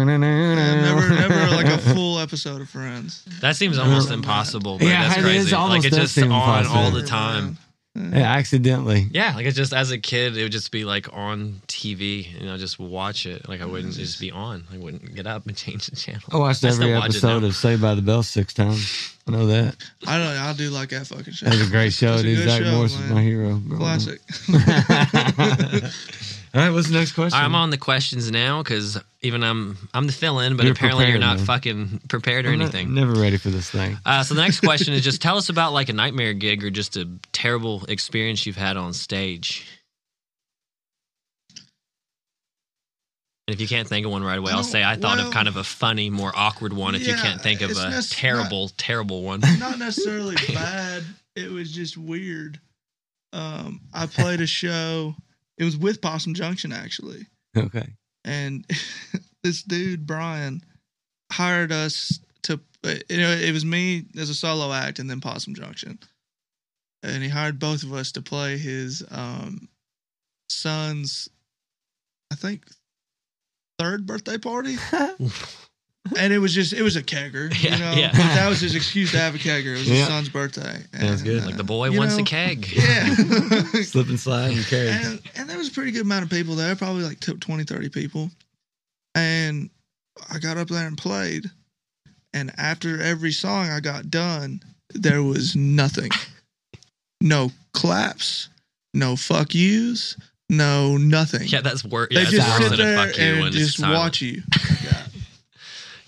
never, never like a full episode of Friends. That seems almost impossible. But Yeah, that's crazy. is almost like it's just on impossible. all the time. Mm. Yeah, accidentally. Yeah, like it's just as a kid, it would just be like on TV, and I just watch it. Like I mm, wouldn't just be on. I wouldn't get up and change the channel. I watched I every still watch episode of Saved by the Bell six times. I know that. I don't. I do like that fucking show. That was a great show. That's a good Zach show, Morris was man. my hero. Classic. All right, what's the next question? I'm on the questions now because even I'm I'm the fill-in, but You're apparently you're not man. fucking prepared or I'm not- anything. never ready for this thing. Uh, so the next question is just tell us about like a nightmare gig or just a terrible experience you've had on stage. And if you can't think of one right away, I'll say I thought well- of kind of a funny, more awkward one. If you Yeah, can't think of it's a terrible, terrible one. Not necessarily bad. It was just weird. Um, I played a show. It was with Possum Junction actually, Okay. and this dude Brian hired us to. You know, it was me as a solo act, and then Possum Junction, and he hired both of us to play his um, son's, I think, third birthday party. and it was just it was a kegger, you Yeah, know. yeah. But that was his excuse to have a kegger. It was Yeah. his son's birthday. Sounds And, good. Like uh, the boy wants know, a keg. Yeah. Slip and slide and carry. and, and there was a pretty good amount of people there, probably like t- 20, 30 people. And I got up there and played. And after every song I got done, there was nothing. No claps, no fuck yous, no nothing. Yeah, that's worse. they just sit there fuck you and just silent. watch you.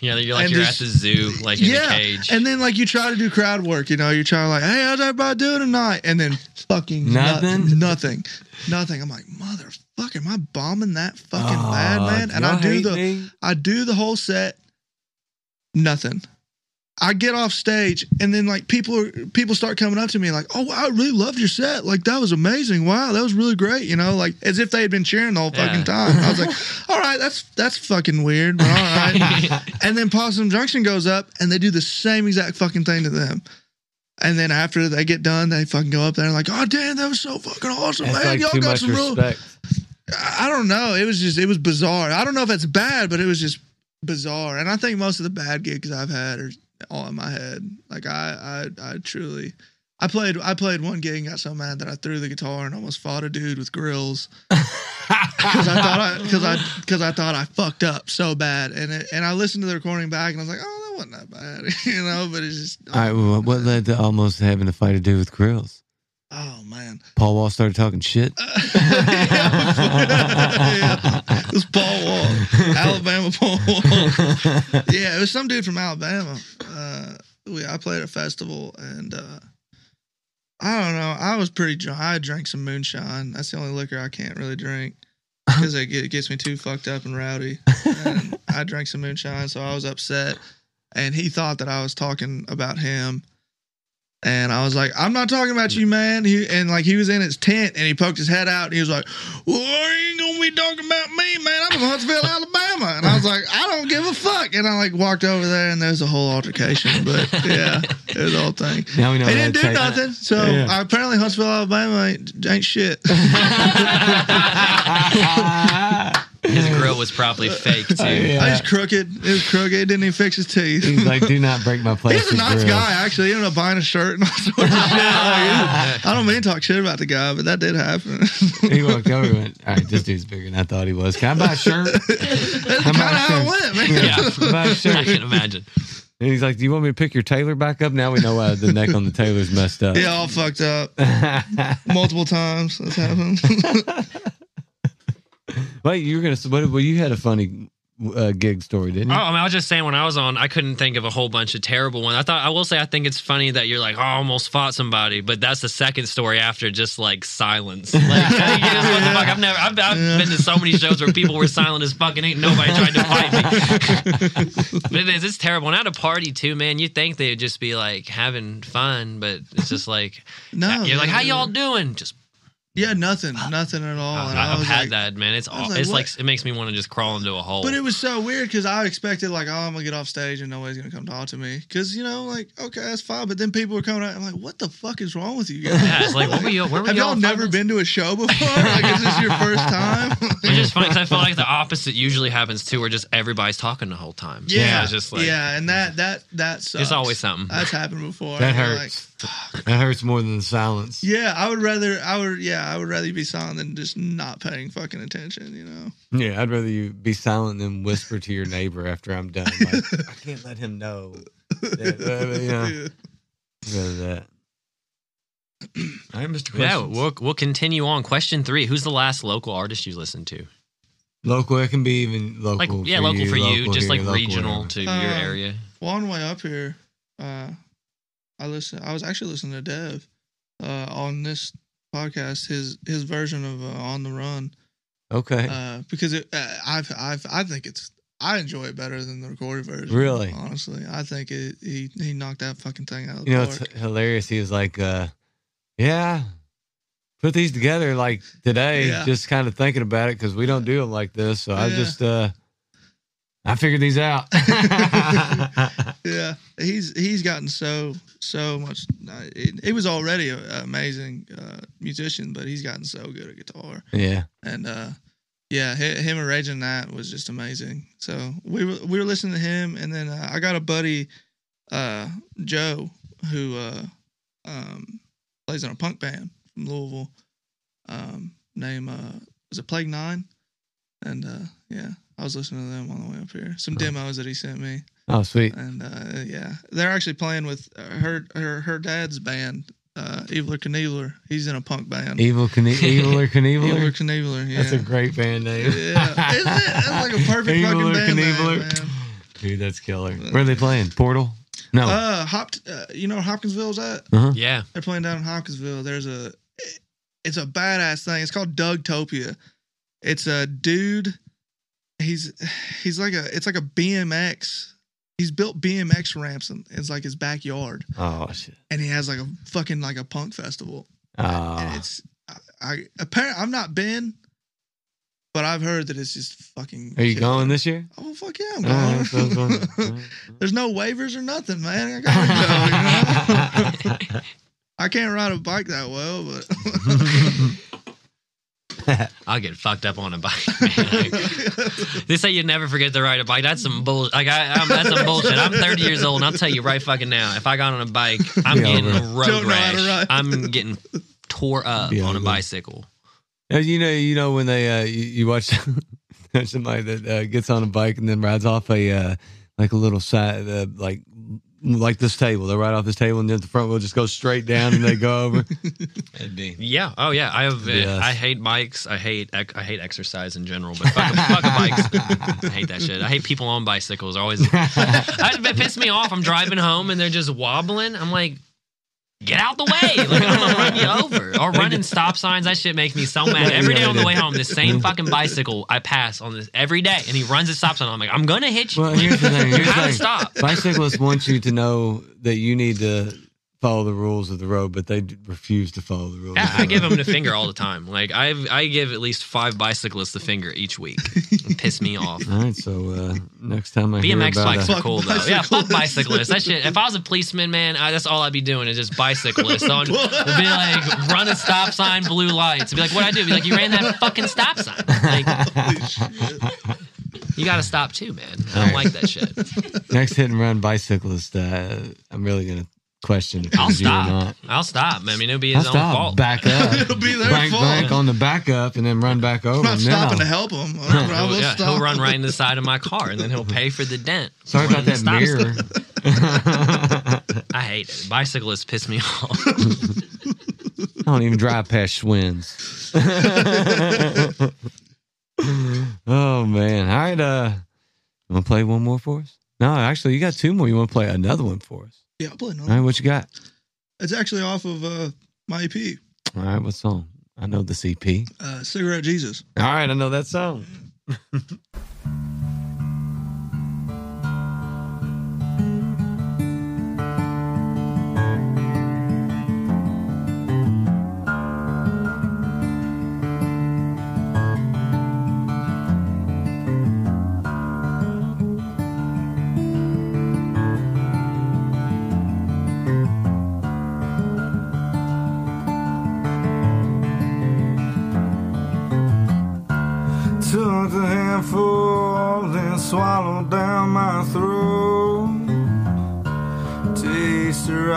Yeah, you're like and you're just- at the zoo, like in yeah. a cage. And then like you try to do crowd work, you know, you're trying to like, hey, how's everybody doing tonight? And then fucking Nothing? nothing, nothing, nothing. I'm like, motherfucker, am I bombing that fucking Oh, bad, man? And I do the, me? I do the whole set, nothing. I get off stage and then like people are people start coming up to me like, oh, wow, I really loved your set. Like that was amazing. Wow, that was really great. You know, like as if they had been cheering the whole Yeah. fucking time. I was like, all right, that's that's fucking weird, but all right. And then Possum Junction goes up and they do the same exact fucking thing to them. And then after they get done, they fucking go up there and like, oh damn, that was so fucking awesome, That's man. like Y'all got some real. respect. I don't know. It was just it was bizarre. I don't know if it's bad, but it was just bizarre. And I think most of the bad gigs I've had are all in my head. Like I I I truly. I played I played one gig and got so mad that I threw the guitar and almost fought a dude with grills because I thought I because I because I thought I fucked up so bad and it, and I listened to the recording back and I was like oh that wasn't that bad you know but it's just All right, well, what led to almost having to fight a dude with grills? Oh man Paul Wall started talking shit. yeah, it was Paul Wall, Alabama Paul Wall. Yeah, it was some dude from Alabama. Uh, we I played at a festival and uh, I don't know. I was pretty drunk. I drank some moonshine. That's the only liquor I can't really drink because it, it gets me too fucked up and rowdy. And I drank some moonshine, so I was upset. And he thought that I was talking about him. And I was like, I'm not talking about you, man. He, and like he was in his tent and he poked his head out and he was like, Well, you ain't gonna be talking about me, man. I'm from Huntsville, Alabama. And I was like, I don't give a fuck. And I like walked over there and there was a whole altercation. But yeah, it was the whole thing. Now we know. Didn't do take- nothing. So Yeah. apparently Huntsville, Alabama ain't, ain't shit. his grill was probably fake too. Yeah. I just crooked. It was crooked. Didn't even fix his teeth. He's like, do not break my plastic He's a nice grill. guy, actually. He ended up buying a shirt and all sorts of shit. Like, I don't mean to talk shit about the guy, but that did happen. He walked over and went, all right, this dude's bigger than I thought he was. Can I buy a shirt? That's How kind of how it went, man. Yeah, Buy a I shirt. I can imagine. And he's like, do you want me to pick your tailor back up? Now we know why the neck on the tailor's messed up. Yeah, all fucked up multiple times. That's happened. Wait, you were gonna. What? Well, you had a funny uh, gig story, didn't Oh, you? I mean, I was just saying when I was on, I couldn't think of a whole bunch of terrible ones. I thought I will say I think it's funny that you're like, oh, I almost fought somebody, but that's the second story after just like silence. Like, you just, what the fuck? I've never, I've, I've Yeah. been to so many shows where people were silent as fucking ain't nobody tried to fight me. but it is, it's terrible. And at a party too, man, you think they'd just be like having fun, but it's just like, No, you're like, how y'all doing? Just Yeah, nothing, nothing at all. And I I've was had like, that, man. It's all, like, it's what? like it makes me want to just crawl into a hole. But it was so weird because I expected like, oh, I'm gonna get off stage and nobody's gonna come talk to me. Because you know, like, okay, that's fine. But then people were coming out. I'm like, what the fuck is wrong with you guys? yeah, it's like, what were you? Where were Have y'all y'all never been to a show before? like, is this your first time? Which is funny because I feel like the opposite usually happens too, where just everybody's talking the whole time. yeah, it's just like yeah, and that that that sucks. there's always something. That's happened before. That And you're hurts. That hurts more than the silence. yeah, I would rather. I would. Yeah, I would rather you be silent than just not paying fucking attention. You know. Yeah, I'd rather you be silent than whisper to your neighbor after I'm done. Like, I can't let him know. That, uh, you know, Yeah. rather that. All right, Mr. yeah, we'll we'll continue on. Question three: Who's the last local artist you listened to? local. It can be even local. Like, yeah, for local you, for you, local just here, like regional whatever. to your Um, area. Well, on the way up here, uh, I listen. I was actually listening to Dev uh, on this podcast. His his version of uh, On the Run Okay. uh, because it, uh, I've I've I think it's I enjoy it better than the recorded version. Really? honestly, I think it, he he knocked that fucking thing out of the you know, park. it's hilarious. He was like, uh, "Yeah, put these together like today, Yeah. just kind of thinking about it because we don't do them like this. So I just, uh, I figured these out. yeah, he's he's gotten so so much. uh, He was already an amazing uh, musician, but he's gotten so good at guitar. yeah, and uh yeah hi- him arranging that was just amazing so we were we were listening to him and then uh, i got a buddy uh joe who uh um plays in a punk band from louisville um name uh was it plague nine and uh yeah i was listening to them on the way up here some demos that he sent me oh sweet, and uh yeah they're actually playing with uh, her her her dad's band uh Eviler Knieveler. he's in a punk band evil, Knie- evil or Eviler Knieveler. Knieveler, yeah That's a great band name. yeah, isn't it? That's like a perfect Eviler fucking band name, Knieveler. man. Dude, that's killer. Where are they playing? Portal? No. Uh, Hop, uh, you know where Hopkinsville's at? Yeah, They're playing down in Hopkinsville. There's a, it's a badass thing. It's called Dougtopia. It's a dude. He's he's like a it's like a BMX. He's built BMX ramps in it's like his backyard, oh shit. and he has like a fucking like a punk festival. Ah. and Oh, it's I, I apparently I've not been, but I've heard that it's just fucking. are you going this year? Oh fuck yeah, I'm going. right, so I was wondering. All right. There's no waivers or nothing, man. I gotta go. You know? I can't ride a bike that well, but I'll get fucked up on a bike. Man. they say you never forget to ride a bike. That's some bull. Like I, I'm, that's some bullshit. I'm 30 years old, and I'll tell you right fucking now. If I got on a bike, I'm Be getting over. a road Don't know how to rash. ride. I'm getting tore up Be on a bicycle. You know, you know when they uh, you, you watch somebody that uh, gets on a bike and then rides off a uh, like a little side uh, like like this table. They're right off this table and then the front wheel just goes straight down and they go over. That'd be Yeah. Oh yeah. I have. Eh, yes. I hate bikes. I hate. I hate exercise in general. But fuck, fuck bikes. I hate that shit. I hate people on bicycles. Always. I, it pisses me off. I'm driving home and they're just wobbling. I'm like. Get out the way! Like I'm gonna run you over, or running stop signs. That shit makes me so mad. Every day on the way home, the same fucking bicycle I pass on this every day, and he runs a stop sign. I'm like, I'm gonna hit you. Well, here's the thing. Here's the How to thing. stop? Bicyclists want you to know that you need to follow the rules of the road, but they refuse to follow the rules. The I give them the finger all the time. Like I, I give at least five bicyclists the finger each week. It piss me off. All right, so uh, next time I BMX bikes are cool though. Yeah, fuck bicyclists. That shit. If I was a policeman, man, I, that's all I'd be doing is just bicyclists. On, would be like run a stop sign, blue lights. Be like, what I do? Be like, you ran that fucking stop sign. Like, you got to stop too, man. I don't like that shit. next hit and run bicyclist. Uh, I'm really gonna question I'll it's you or stop. not. I'll stop. I mean, it'll be I'll his own stop. fault. Back up. It'll be their blank, fault. blank on the back up, and then run back over. I'm not and stopping I'll- to help him. He'll, I will yeah, stop. he'll run right in the side of my car, and then he'll pay for the dent. Sorry about that mirror. I hate it. Bicyclists piss me off. I don't even drive past Schwinn's. oh man! All right, uh, you want to play one more for us? No, actually, you got two more. You want to play another one for us? Yeah, I'll play All another. right, what you got? It's actually off of uh, my EP, All right, what song? I know the CP. uh, Cigarette Jesus. All right, I know that song.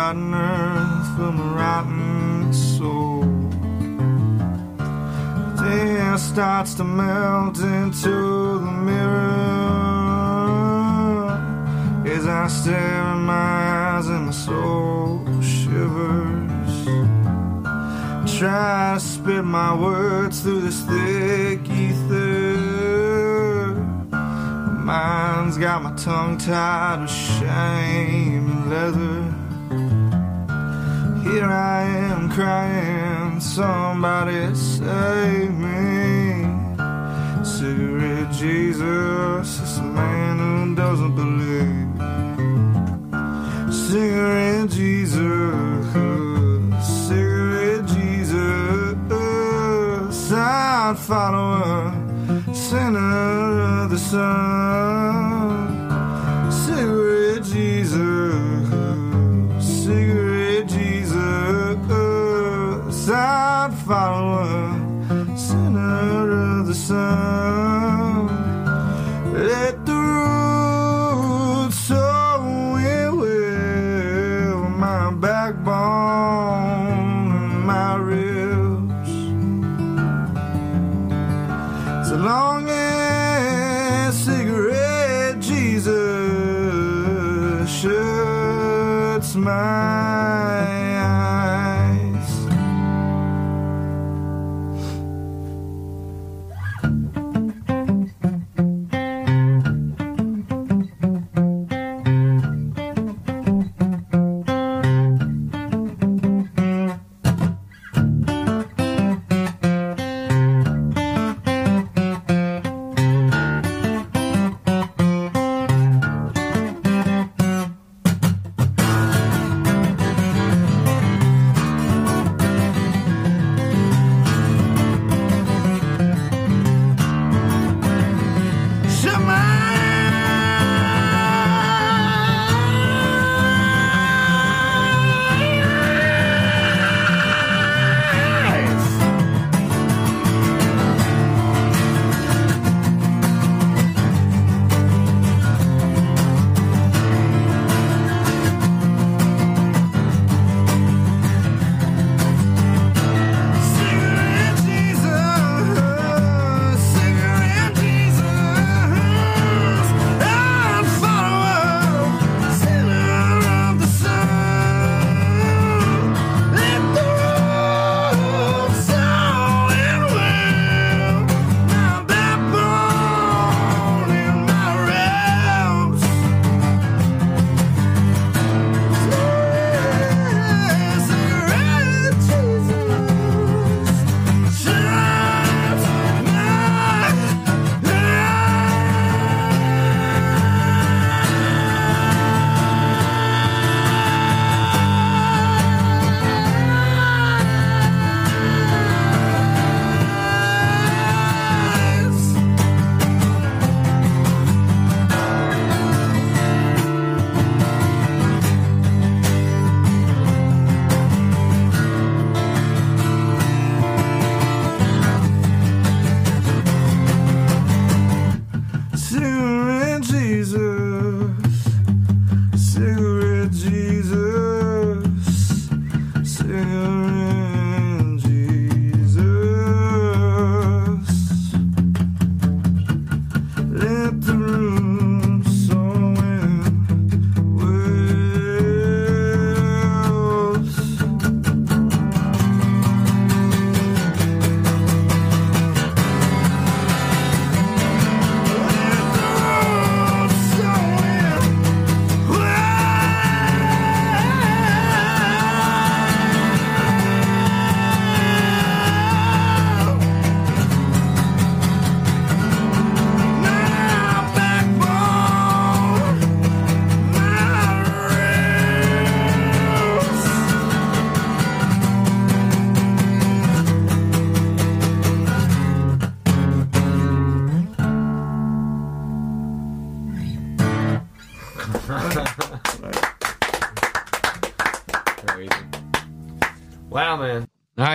rotten earth from a rotten soul. Then starts to melt into the mirror as I stare in my eyes and my soul shivers try to spit my words through this thick ether. Mine's got my tongue tied with shame and leather. Here I am crying, somebody save me. Cigarette Jesus, it's a man who doesn't believe. Cigarette Jesus, cigarette Jesus, I'd follow a sinner of the sun. Jesus, I'd sinner of the sun.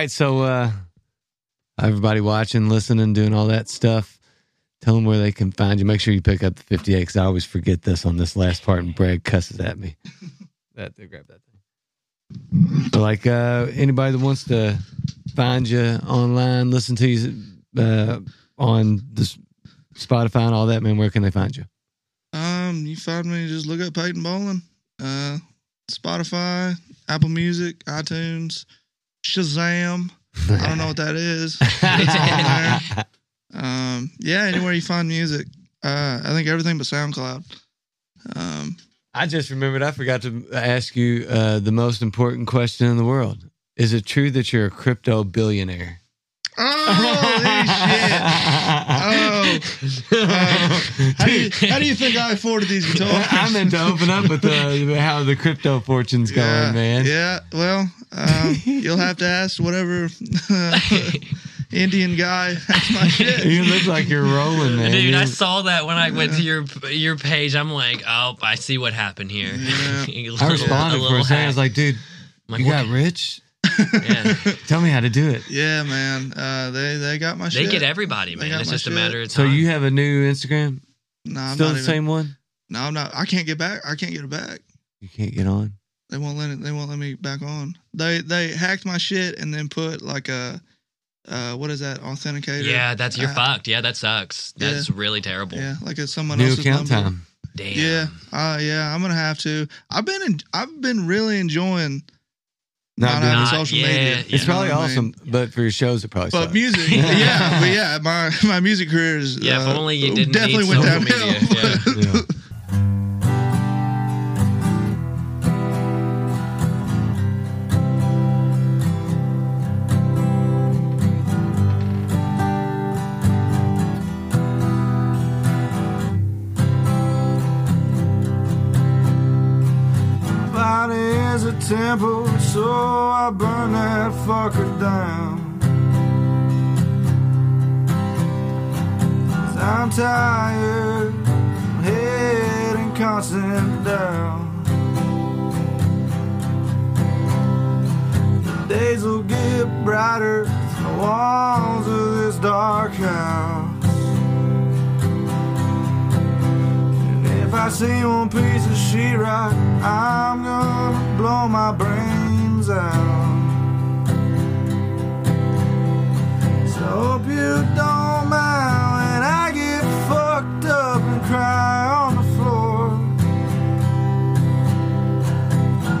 Right, so uh everybody watching, listening, doing all that stuff, tell them where they can find you. Make sure you pick up the 58 because I always forget this on this last part, and Brad cusses at me. that they grab that thing. So, like uh anybody that wants to find you online, listen to you uh, on this Spotify and all that, man, where can they find you? Um, you find me just look up Peyton Boling. Uh, Spotify, Apple Music, iTunes, Shazam. I don't know what that is. It's on there. Um, yeah, anywhere you find music. Uh, I think everything but SoundCloud. Um, I just remembered I forgot to ask you uh, the most important question in the world. Is it true that you're a crypto billionaire? Holy shit! Oh, uh, how, do you, how do you think I afforded these guitars? I meant to open up with the, how the crypto fortune's going, yeah, man. Yeah, well, um, you'll have to ask whatever uh, Indian guy has my shit. You look like you're rolling, man. Dude, I saw that when I went to your your page. I'm like, oh, I see what happened here. Yeah. I responded for a second. I was like, dude, like, you what- got rich? Yeah. Tell me how to do it. Yeah, man. Uh, they they got my shit. They shit. get everybody, man. It's my just a matter of time. So you have a new Instagram? No, I'm Still not the even, same one? No, I'm not. I can't get back. I can't get it back. You can't get on. They won't let it. They won't let me back on. They they hacked my shit and then put like a uh what is that authenticator? yeah, that's you're Uh, fucked. Yeah, that sucks. Yeah. That's really terrible. Yeah, like it's someone New else's account number. time. Damn. Yeah, uh, yeah, I'm gonna have to. I've been in, I've been really enjoying Not not doing. Not- social yeah, media. yeah. It's probably You know what I mean? awesome, but for your shows, it probably But sucks. music, yeah, but yeah, my my music career is Yeah, if uh, only you didn't definitely need went social downhill. media, Yeah. Temple, so I burn that fucker down. i I'm tired, head and constant down. The days will get brighter, the walls of this dark house. I see one piece of sheetrock, I'm gonna blow my brains out. So hope you don't mind when I get fucked up and cry on the floor.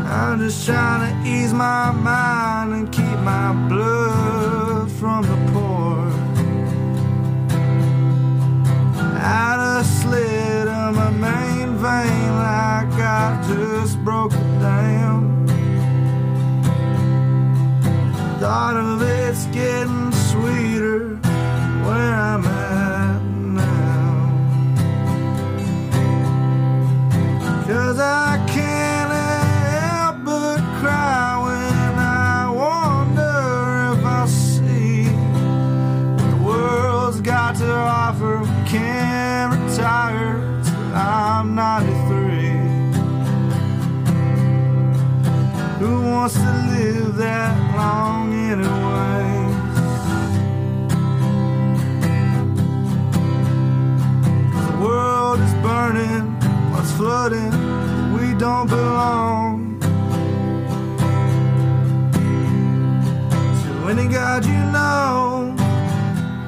I'm just trying to ease my mind and keep my blood just broke down. Thought of it's getting sweeter where I'm at now. Cause I can't help but cry when I wonder if I see what the world's got to offer. Can't retire till I'm 93. Wants to live that long anyway? The world is burning, what's flooding? We don't belong to any God you know.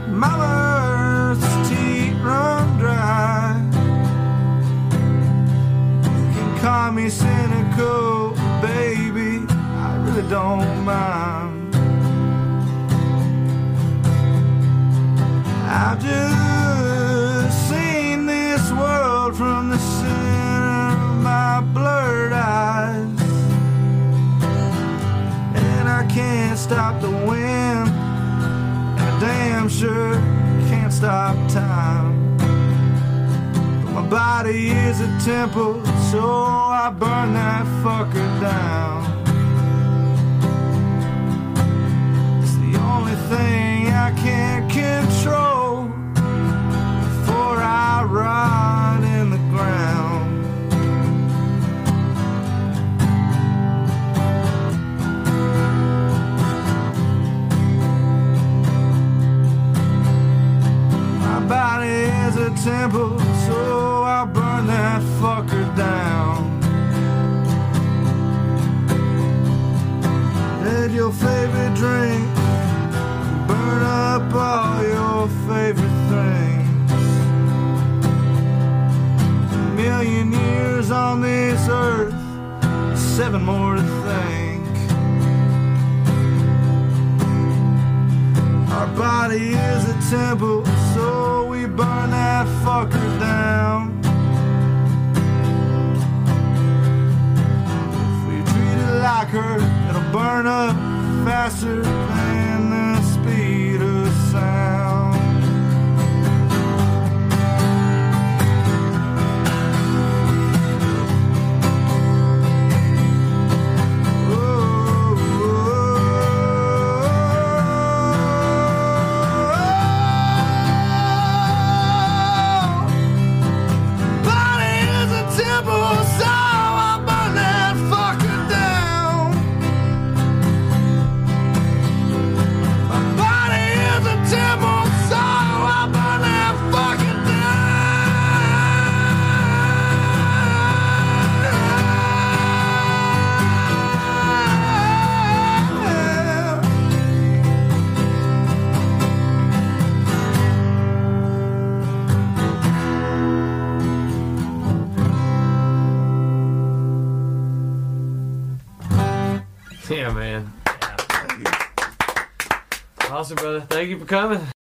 Mama Earth's teeth run dry. You can call me cynical, baby. Really don't mind. I've just seen this world from the center of my blurred eyes. And I can't stop the wind. And I damn sure can't stop time. But my body is a temple, so I burn that fucker down. For coming.